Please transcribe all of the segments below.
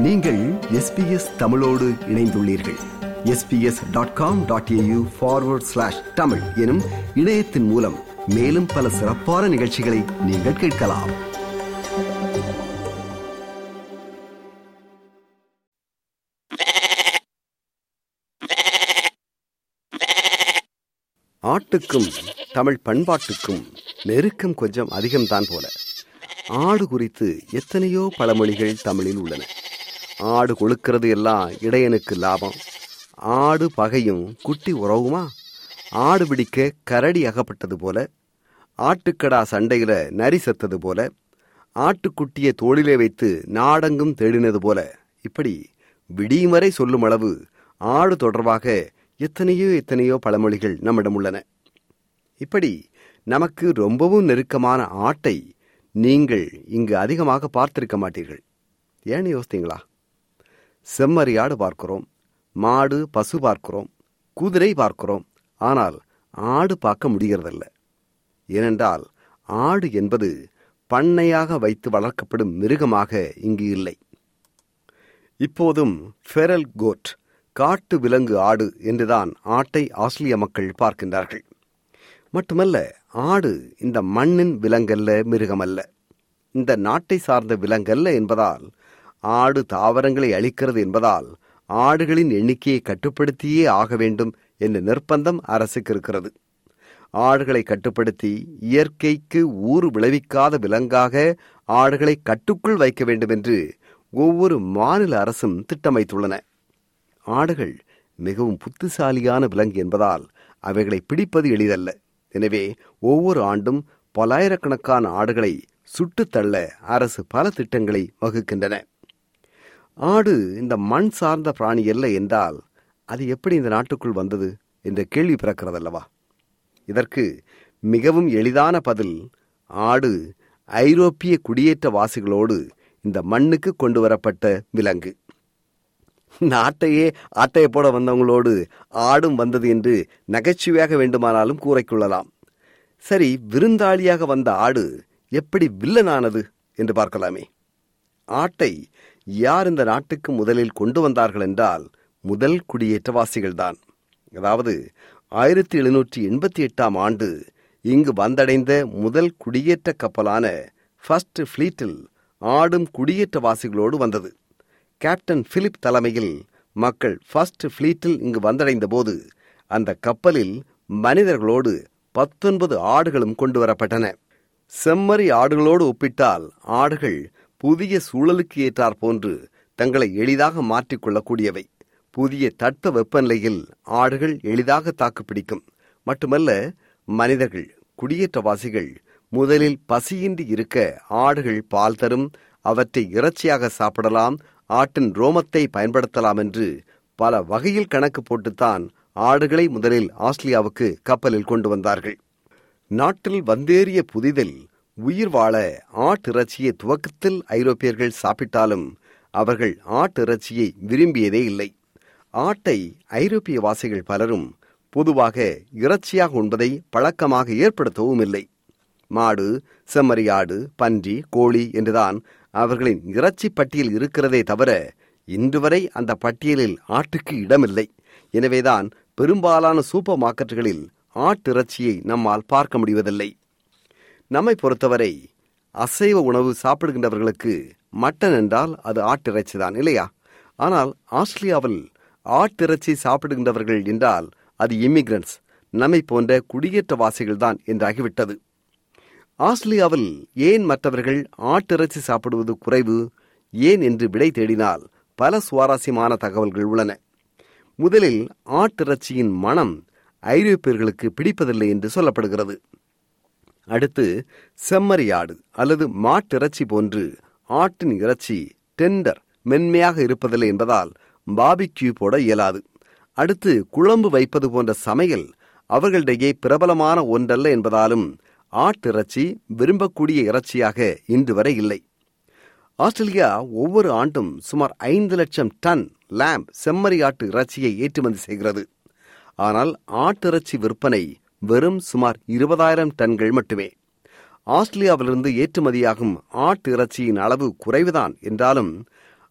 நீங்கள் எஸ்பிஎஸ் தமிழோடு இணைந்துள்ளீர்கள். SBS dot com dot AU forward slash Tamil எனும் இணையத்தின் மூலம் மேலும் பல சிறப்பான நிகழ்ச்சிகளை நீங்கள் கேட்கலாம். ஆட்டுக்கும் தமிழ் பண்பாட்டுக்கும் நெருக்கம் கொஞ்சம் அதிகம்தான் போல. ஆடு குறித்து எத்தனையோ பழமொழிகள் தமிழில் உள்ளன. ஆடு கொழுக்கிறது எல்லாம் இடையனுக்கு லாபம். ஆடு பகையும் குட்டி உறவுமா? ஆடு பிடிக்க கரடி அகப்பட்டது போல ஆட்டுக்கடா சண்டையில நரி செத்தது போல ஆட்டுக்குட்டியை தோளிலே வைத்து நாடெங்கும் தேடினது போல இப்படி விடியும் வரை சொல்லும் அளவு ஆடு தொடர்பாக எத்தனையோ எத்தனையோ பழமொழிகள் நம்மிடம் உள்ளன. இப்படி நமக்கு ரொம்பவும் நெருக்கமான ஆட்டை நீங்கள் இங்கு அதிகமாக பார்த்திருக்க மாட்டீர்கள். ஏன்னு யோசித்தீங்களா? செம்மறியாடு பார்க்கிறோம் மாடு பசு பார்க்கிறோம் குதிரை பார்க்கிறோம். ஆனால் ஆடு பார்க்க முடிகிறதில்ல. ஏனென்றால் ஆடு என்பது பண்ணையாக வைத்து வளர்க்கப்படும் மிருகமாக இங்கு இல்லை. இப்போதும் ஃபெரல் கோட் காட்டு விலங்கு ஆடு என்றுதான் ஆட்டை ஆஸ்திரேலிய மக்கள் பார்க்கின்றார்கள். மட்டுமல்ல ஆடு இந்த மண்ணின் விலங்கல்ல மிருகமல்ல. இந்த நாட்டை சார்ந்த விலங்கல்ல என்பதால் ஆடு தாவரங்களை அழிக்கிறது என்பதால் ஆடுகளின் எண்ணிக்கையை கட்டுப்படுத்தியே ஆக வேண்டும் என்ற நிர்பந்தம் அரசுக்கு இருக்கிறது. ஆடுகளை கட்டுப்படுத்தி இயற்கைக்கு ஊறு விளைவிக்காத விலங்காக ஆடுகளை கட்டுக்குள் வைக்க வேண்டும் என்று ஒவ்வொரு மாநில அரசும் திட்டமைத்துள்ளன. ஆடுகள் மிகவும் புத்திசாலியான விலங்கு என்பதால் அவைகளை பிடிப்பது எளிதல்ல. எனவே ஒவ்வொரு ஆண்டும் பல்லாயிரக்கணக்கான ஆடுகளை சுட்டுத் தள்ள அரசு பல திட்டங்களை வகுக்கின்றன. ஆடு இந்த மண் சார்ந்த பிராணி அல்ல என்றால் அது எப்படி இந்த நாட்டுக்குள் வந்தது என்ற கேள்வி பிறக்கிறதல்லவா? இதற்கு மிகவும் எளிதான பதில் ஆடு ஐரோப்பிய குடியேற்றவாசிகளோடு இந்த மண்ணுக்கு கொண்டு வரப்பட்ட விலங்கு. நாட்டையே ஆட்டையை போட வந்தவங்களோடு ஆடும் வந்தது என்று நகைச்சுவையாக வேண்டுமானாலும் கூறிக்கொள்ளலாம். சரி விருந்தாளியாக வந்த ஆடு எப்படி வில்லனானது என்று பார்க்கலாமே. ஆட்டை யார் இந்த நாட்டுக்கு முதலில் கொண்டு வந்தார்கள் என்றால் முதல் குடியேற்றவாசிகள்தான். அதாவது ஆயிரத்தி எழுநூற்றி எண்பத்தி எட்டாம் ஆண்டு இங்கு வந்தடைந்த முதல் குடியேற்ற கப்பலான ஃபர்ஸ்ட் ஃப்ளீட்டில் ஆடும் குடியேற்றவாசிகளோடு வந்தது. கேப்டன் பிலிப் தலைமையில் மக்கள் ஃபர்ஸ்ட் ஃப்ளீட்டில் இங்கு வந்தடைந்த போது அந்த கப்பலில் மனிதர்களோடு பத்தொன்பது ஆடுகளும் கொண்டு வரப்பட்டன. செம்மறி ஆடுகளோடு ஒப்பிட்டால் ஆடுகள் புதிய சூழலுக்கு ஏற்றார் போன்று தங்களை எளிதாக மாற்றிக்கொள்ளக்கூடியவை புதிய தட்ப வெப்பநிலையில் ஆடுகள் எளிதாக தாக்குப்பிடிக்கும் மட்டுமல்ல மனிதர்கள் குடியேற்றவாசிகள் முதலில் பசியின்றி இருக்க ஆடுகள் பால் தரும் அவற்றை இறைச்சியாக சாப்பிடலாம் ஆட்டின் ரோமத்தை பயன்படுத்தலாம் என்று பல வகையில் கணக்கு போட்டுத்தான் ஆடுகளை முதலில் ஆஸ்திரேலியாவுக்கு கப்பலில் கொண்டு வந்தார்கள். நாட்டில் வந்தேறிய புதிதில் உயிர் வாழ ஆட்டிறைச்சியை துவக்கத்தில் ஐரோப்பியர்கள் சாப்பிட்டாலும் அவர்கள் ஆட்டிறைச்சியை விரும்பியதே இல்லை. ஆட்டை ஐரோப்பிய வாசிகள் பலரும் பொதுவாக இறைச்சியாக உண்பதை பழக்கமாக ஏற்படுத்தவும் இல்லை. மாடு செம்மறியாடு பன்றி கோழி என்றுதான் அவர்களின் இறைச்சி பட்டியல் இருக்கிறதே தவிர இன்று வரை அந்த பட்டியலில் ஆட்டுக்கு இடமில்லை. எனவேதான் பெரும்பாலான சூப்பர் மார்க்கெட்டுகளில் ஆட்டிறைச்சியை நம்மால் பார்க்க முடிவதில்லை. நம்மை பொறுத்தவரை அசைவ உணவு சாப்பிடுகின்றவர்களுக்கு மட்டன் என்றால் அது ஆட்டிறைச்சி தான் இல்லையா? ஆனால் ஆஸ்திரேலியாவில் ஆட்டிறைச்சி சாப்பிடுகின்றவர்கள் என்றால் அது இமிகிரன்ஸ் நம்மை போன்ற குடியேற்றவாசிகள் தான் என்றாகிவிட்டது. ஆஸ்திரேலியாவில் ஏன் மற்றவர்கள் ஆட்டிறைச்சி சாப்பிடுவது குறைவு? ஏன் என்று விடை தேடினால் பல சுவாரஸ்யமான தகவல்கள் உள்ளன. முதலில் ஆட்டிறைச்சியின் மனம் ஐரோப்பியர்களுக்கு பிடிப்பதில்லை என்று சொல்லப்படுகிறது. அடுத்து செம்மறியாடு அல்லது மாட்டிறைச்சி போன்று ஆட்டின் இறைச்சி டெண்டர் மென்மையாக இருப்பதில்லை என்பதால் பாபிக்யூ போட இயலாது. அடுத்து குழம்பு வைப்பது போன்ற சமையல் அவர்களிடையே பிரபலமான ஒன்றல்ல என்பதாலும் ஆட்டிறைச்சி விரும்பக்கூடிய இறைச்சியாக இன்று வரை இல்லை. ஆஸ்திரேலியா ஒவ்வொரு ஆண்டும் சுமார் ஐந்து லட்சம் டன் லேம்ப் செம்மறி ஆட்டு இறைச்சியை ஏற்றுமதி செய்கிறது. ஆனால் ஆட்டிறைச்சி விற்பனை வெறும் சுமார் இருபதாயிரம் டன்கள் மட்டுமே. ஆஸ்திரேலியாவிலிருந்து ஏற்றுமதியாகும் ஆட்டிறைச்சியின் அளவு குறைவுதான் என்றாலும்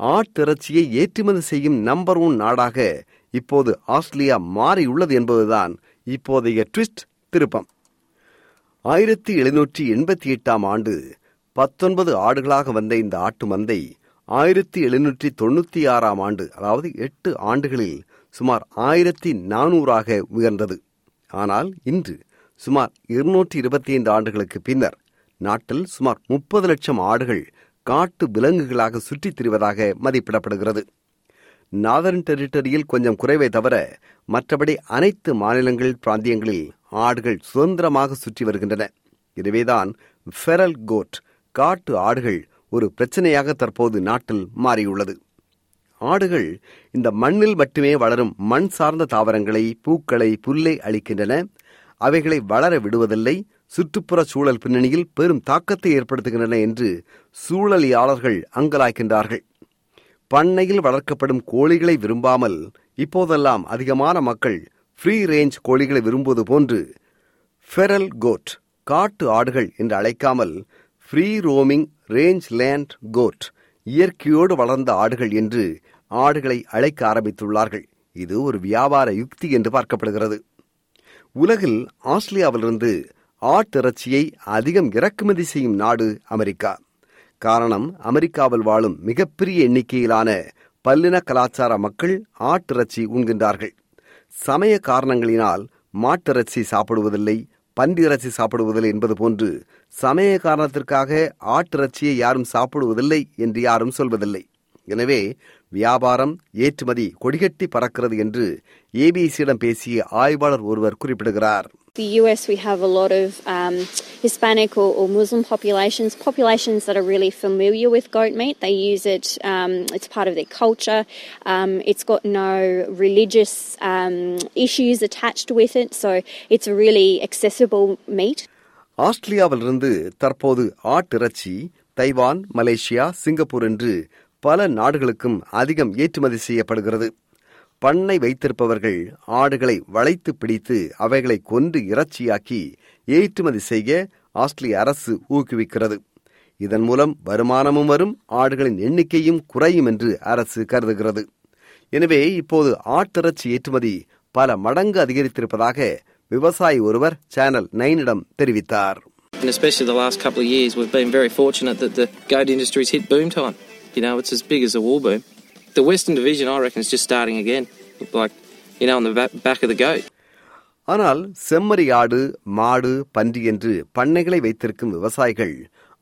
ஆட்டிறைச்சியை ஏற்றுமதி செய்யும் நம்பர் ஒன் நாடாக இப்போது ஆஸ்திரேலியா மாறியுள்ளது என்பதுதான் இப்போதைய ட்விஸ்ட் திருப்பம். ஆயிரத்தி எழுநூற்றி எண்பத்தி எட்டாம் ஆண்டு பத்தொன்பது ஆடுகளாக வந்த இந்த ஆட்டு மந்தை ஆயிரத்தி எழுநூற்றி தொண்ணூத்தி ஆறாம் ஆண்டு அதாவது எட்டு ஆண்டுகளில் சுமார் ஆயிரத்தி நானூறாக உயர்ந்தது. ஆனால் இன்று சுமார் இருநூற்றி இருபத்தி ஐந்து ஆண்டுகளுக்கு பின்னர் நாட்டில் சுமார் முப்பது லட்சம் ஆடுகள் காட்டு விலங்குகளாக சுற்றித் திரிவதாக மதிப்பிடப்படுகிறது. நாதர்ன் டெரிட்டரியில் கொஞ்சம் குறைவை தவிர மற்றபடி அனைத்து மாநிலங்கள் பிராந்தியங்களில் ஆடுகள் சுதந்திரமாக சுற்றி வருகின்றன. எனவேதான் ஃபெரல் கோட் காட்டு ஆடுகள் ஒரு பிரச்சனையாக தற்போது நாட்டில் மாறியுள்ளது. ஆடுகள் இந்த மண்ணில் மட்டுமே வளரும் மண் சார்ந்த தாவரங்களை பூக்களை புல்லை அளிக்கின்றன அவைகளை வளர விடுவதில்லை. சுற்றுப்புற சூழல் பின்னணியில் பெரும் தாக்கத்தை ஏற்படுத்துகின்றன என்று சூழலியாளர்கள் அங்கலாய்க்கின்றார்கள். பண்ணையில் வளர்க்கப்படும் கோழிகளை விரும்பாமல் இப்போதெல்லாம் அதிகமான மக்கள் ஃப்ரீ ரேஞ்ச் கோழிகளை விரும்புவது போன்று ஃபெரல் கோட் காட்டு ஆடுகள் என்று அழைக்காமல் free roaming range land goat இயற்கையோடு வளர்ந்த ஆடுகள் என்று ஆடுகளை அழைக்க ஆரம்பித்துள்ளார்கள். இது ஒரு வியாபார யுக்தி என்று பார்க்கப்படுகிறது. உலகில் ஆஸ்திரேலியாவிலிருந்து ஆட்டிறைச்சியை அதிகம் இறக்குமதி செய்யும் நாடு அமெரிக்கா. காரணம் அமெரிக்காவில் வாழும் மிகப்பெரிய எண்ணிக்கையிலான பல்லின கலாச்சார மக்கள் ஆட்டிறைச்சி உண்கின்றார்கள். சமய காரணங்களினால் மாட்டிறைச்சி சாப்பிடுவதில்லை பன்றிறச்சி சாப்பிடுவதில்லை என்பது போன்று சமய காரணத்திற்காக ஆட்டிறச்சியை யாரும் சாப்பிடுவதில்லை என்று யாரும் சொல்வதில்லை. எனவே வியாபாரம் ஏற்றுமதி கொடிகட்டி பறக்கிறது என்று ஏபிசியிடம் பேசிய ஆய்வாளர் ஒருவர் குறிப்பிடுகிறார். The US, we have a lot of um, Hispanic or, or Muslim populations, populations that are really familiar with goat meat. They use it, um, it's part of their culture. Um, it's got no religious um, issues attached with it, so it's a really accessible meat. ஆஸ்திரேலியாவிலிருந்து தற்போது ஆட்டிறைச்சி Taiwan Malaysia Singapore என்று பல நாடுகளுக்கும் அதிகம் ஏற்றுமதி செய்யப்படுகிறது பண்ணை வைத்திருப்பவர்கள் ஆடுகளை வளைத்து பிடித்து அவைகளை கொன்று இறைச்சியாக்கி ஏற்றுமதி செய்ய ஆஸ்திரேலிய அரசு ஊக்குவிக்கிறது இதன் மூலம் வருமானமும் வரும் ஆடுகளின் எண்ணிக்கையும் குறையும் என்று அரசு கருதுகிறது எனவே இப்போது ஆட்டிறைச்சி ஏற்றுமதி பல மடங்கு அதிகரித்திருப்பதாக விவசாயி ஒருவர் சேனல் நைனிடம் தெரிவித்தார் And especially the last couple of years, we've been very fortunate that the goat industry's hit boom time. You know, it's as big as a war boom. The Western Division, I reckon, is just starting again. Like, you know, on the ba- back of the goat. ஆனால் செம்மறி ஆடு மாடு பன்றி என்று பண்ணைகளை வைத்திருக்கும் விவசாயிகள்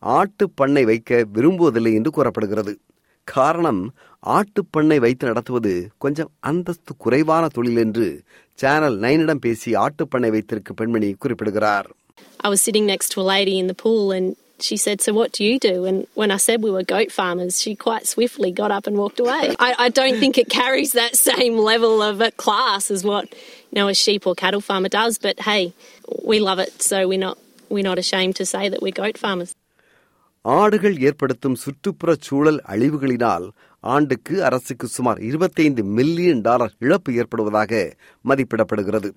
ஆட்டு பண்ணை வைக்க விரும்புவதில்லை என்று கூறப்படுகிறது காரணம் ஆட்டு பண்ணை வைத்து நடத்துவது கொஞ்சம் அந்தஸ்து குறைவான தொழில் என்று சேனல் நைனிடம் பேசி ஆட்டு பண்ணை வைத்திருக்கும் பெண்மணி குறிப்பிடுகிறார் I was sitting next to a lady in the pool and she said, So what do you do? And when I said we were goat farmers, she quite swiftly got up and walked away. I, I don't think it carries that same level of uh, class as what you know a sheep or cattle farmer does. But hey, we love it, so we're not we're not ashamed to say that we're goat farmers. ஆடுகள் ஏற்படுத்தும் சுற்றுப்புற சூழல் அழிவுகளினால் ஆண்டுக்கு அரசுக்கு சுமார் 25 million dollar இழப்பு ஏற்படுவதாக மதிப்பிடப்படுகிறது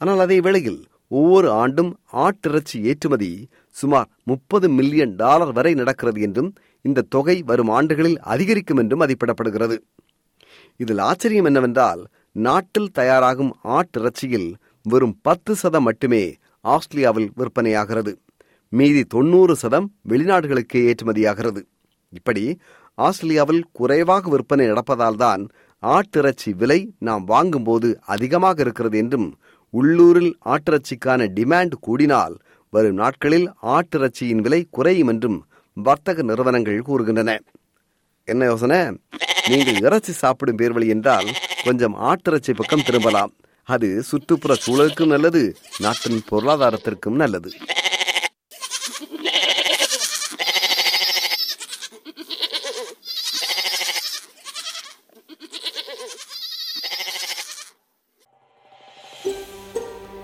ஆனால் அதே வேளையில் ஒவ்வொரு ஆண்டும் ஆட்டிறைச்சி ஏற்றுமதி சுமார் முப்பது மில்லியன் டாலர் வரை நடக்கிறது என்றும் இந்த தொகை வரும் ஆண்டுகளில் அதிகரிக்கும் என்றும் மதிப்பிடப்படுகிறது. இதில் ஆச்சரியம் என்னவென்றால் நாட்டில் தயாராகும் ஆட்டிறைச்சியில் வெறும் பத்து சதம் மட்டுமே ஆஸ்திரேலியாவில் விற்பனையாகிறது. மீதி தொண்ணூறு சதம் வெளிநாடுகளுக்கு ஏற்றுமதியாகிறது. இப்படி ஆஸ்திரேலியாவில் குறைவாக விற்பனை நடப்பதால் தான் ஆட்டிறைச்சி விலை நாம் வாங்கும்போது அதிகமாக இருக்கிறது என்றும் உள்ளூரில் ஆட்டிறைச்சிக்கான டிமாண்ட் கூடினால் வரும் நாட்களில் ஆட்டிறைச்சியின் விலை குறையும் என்றும் வர்த்தக நிறுவனங்கள் கூறுகின்றன. என்ன யோசனை? நீங்கள் இறைச்சி சாப்பிடும் பேர்வழி என்றால் கொஞ்சம் ஆட்டிறைச்சி பக்கம் திரும்பலாம். அது சுற்றுப்புற சூழலுக்கும் நல்லது நாட்டின் பொருளாதாரத்திற்கும் நல்லது.